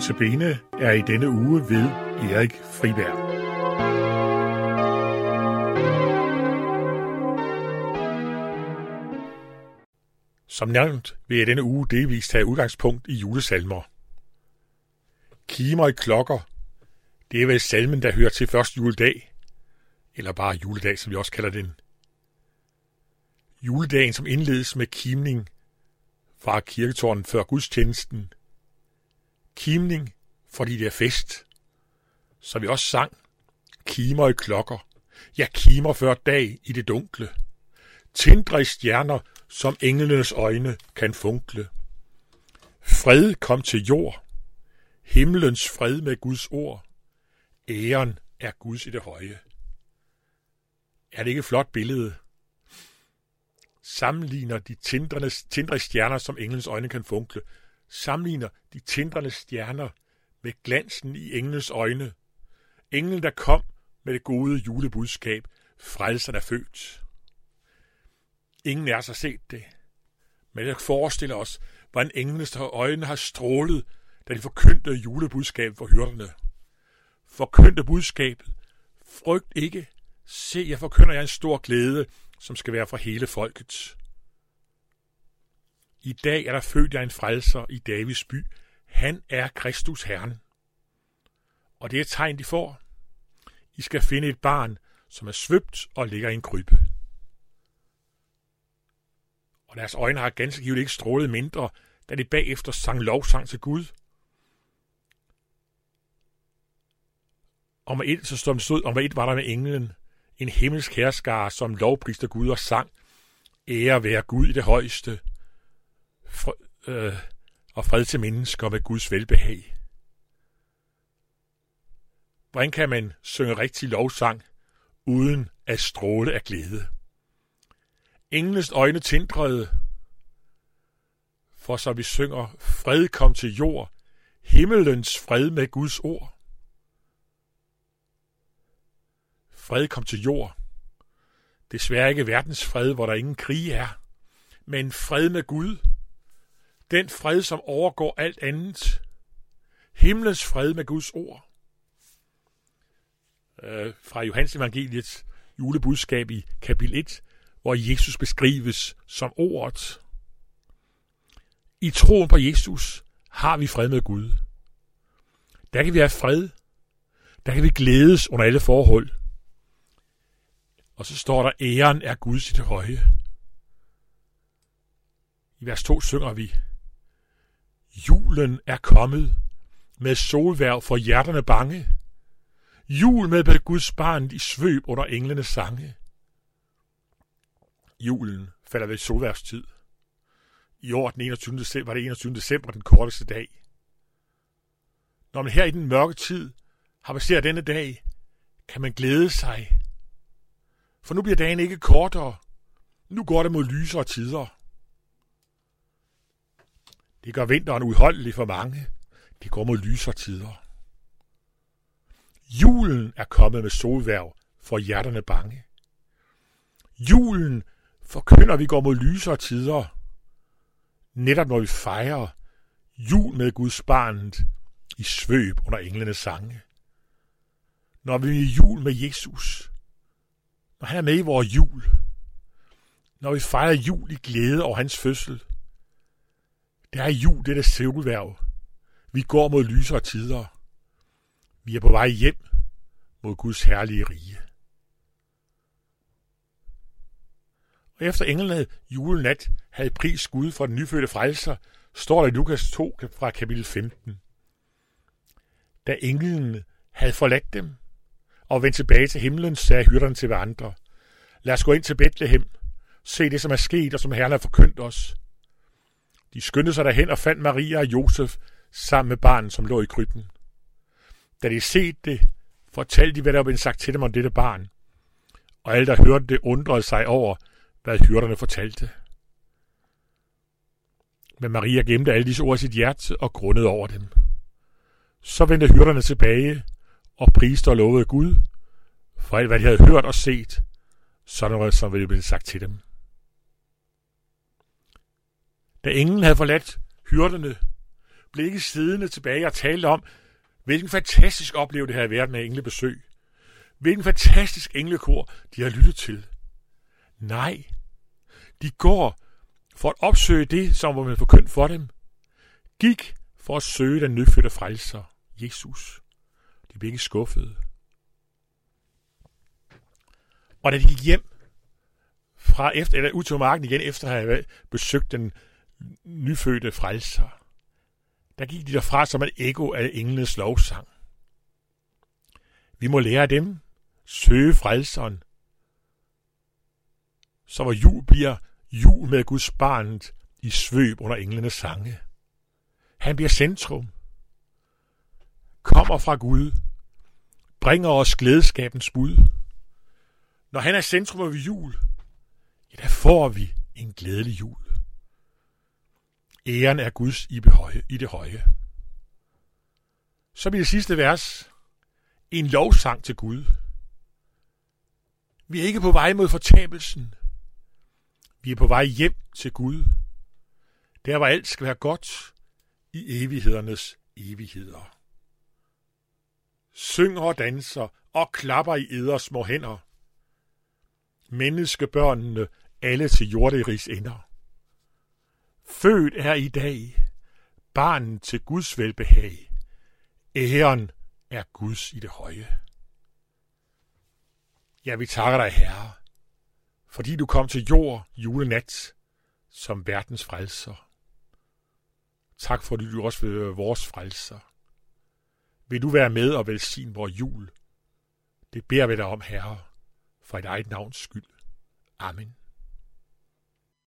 Notabene er i denne uge ved Erik Friberg. Som nævnt vil jeg denne uge delvis tage udgangspunkt i julesalmer. Kimer i klokker, det er vel salmen, der hører til første juledag, eller bare juledag, som vi også kalder den. Juledagen, som indledes med kimning fra kirketårnen før gudstjenesten. Kimning, fordi det er fest. Så vi også sang. Kimer i klokker. Ja, kimer før dag i det dunkle. Tindre i stjerner, som englenes øjne kan funkle. Fred kom til jord. Himlens fred med Guds ord. Æren er Guds i det høje. Er det ikke et flot billede? Sammenligner de tindrende, tindre stjerner, som englens øjne kan funkle, sammenligner de tindrende stjerner med glansen i englens øjne. Englen, der kom med det gode julebudskab, frelseren er født. Ingen af os har set det. Men jeg forestiller os, hvordan englenes øjne har strålet, da de forkyndte julebudskabet for hyrderne. Forkyndte budskabet. Frygt ikke. Se, jeg forkynder jer en stor glæde, som skal være for hele folket. I dag er der født jer en frelser i Davids by. Han er Kristus Herren. Og det er et tegn, de får. I skal finde et barn, som er svøbt og ligger i en krybe og deres øjne har ganske givet ikke strålet mindre, da de bagefter sang lovsang til Gud. Og med et, så stod, stod, og med et var der med englen, en himmelsk herskare, som lovpriste Gud og sang, ære være Gud i det højeste, for, øh, og fred til mennesker med Guds velbehag. Hvordan kan man synge rigtig lovsang, uden at stråle af glæde? Englens øjne tindrede, for så vi synger, fred kom til jord, himmelens fred med Guds ord. Fred kom til jord. Desværre ikke verdens fred, hvor der ingen krig er, men fred med Gud. Den fred, som overgår alt andet. Himlens fred med Guds ord. Øh, fra Johannes evangeliets julebudskab i kapitel 1, hvor Jesus beskrives som ordet. I troen på Jesus har vi fred med Gud. Der kan vi have fred. Der kan vi glædes under alle forhold. Og så står der, æren er Guds i det høje. I vers 2 synger vi, Julen er kommet med solværv for hjerterne bange. Jul med Guds barn i svøb under englenes sange julen falder ved solværvstid. I år den 21. December, var det 21. december den korteste dag. Når man her i den mørke tid har passeret denne dag, kan man glæde sig. For nu bliver dagen ikke kortere. Nu går det mod lysere tider. Det gør vinteren uholdelig for mange. Det går mod lysere tider. Julen er kommet med solværv for hjerterne bange. Julen forkynder, vi går mod lysere tider, netop når vi fejrer jul med Guds barnet i svøb under englenes sange. Når vi er jul med Jesus, når han er med i vores jul, når vi fejrer jul i glæde over hans fødsel, det er jul, det er det. Vi går mod lysere tider. Vi er på vej hjem mod Guds herlige rige. Og efter englene julenat havde pris Gud for den nyfødte frelser, står der i Lukas 2 fra kapitel 15. Da englen havde forladt dem og vendt tilbage til himlen, sagde hyrderne til hverandre, lad os gå ind til Bethlehem, se det, som er sket og som Herren har forkyndt os. De skyndte sig derhen og fandt Maria og Josef sammen med barnet, som lå i krybben. Da de set det, fortalte de, hvad der var blevet sagt til dem om dette barn. Og alle, der hørte det, undrede sig over, hvad hyrderne fortalte. Men Maria gemte alle disse ord i sit hjerte og grundede over dem. Så vendte hyrderne tilbage og priste og lovede Gud for alt, hvad de havde hørt og set, sådan noget, som ville blive sagt til dem. Da ingen havde forladt hyrderne, blev ikke siddende tilbage og talte om, hvilken fantastisk oplevelse det havde været med englebesøg. Hvilken fantastisk englekor de har lyttet til. Nej, de går for at opsøge det, som var man forkyndt for dem. Gik for at søge den nyfødte frelser, Jesus. De blev ikke skuffede. Og da de gik hjem fra efter, eller ud til marken igen, efter at have besøgt den nyfødte frelser, der gik de derfra som et ekko af englenes lovsang. Vi må lære dem, søge frelseren, så hvor jul bliver jul med Guds barnet i svøb under englenes sange. Han bliver centrum. Kommer fra Gud. Bringer os glædeskabens bud. Når han er centrum af jul, ja, der får vi en glædelig jul. Æren er Guds i, behøje, i det høje. Så bliver det sidste vers en lovsang til Gud. Vi er ikke på vej mod fortabelsen. Vi er på vej hjem til Gud. Der hvor alt skal være godt i evighedernes evigheder. Synger og danser og klapper i eders små hænder. Menneskebørnene alle til jorderigs ender. Født er i dag barnen til Guds velbehag. Æren er Guds i det høje. Ja, vi takker dig, Herre, fordi du kom til jord julenat som verdens frelser. Tak fordi du også vil være vores frelser. Vil du være med og velsigne vores jul? Det beder vi dig om, Herre, for et eget navns skyld. Amen.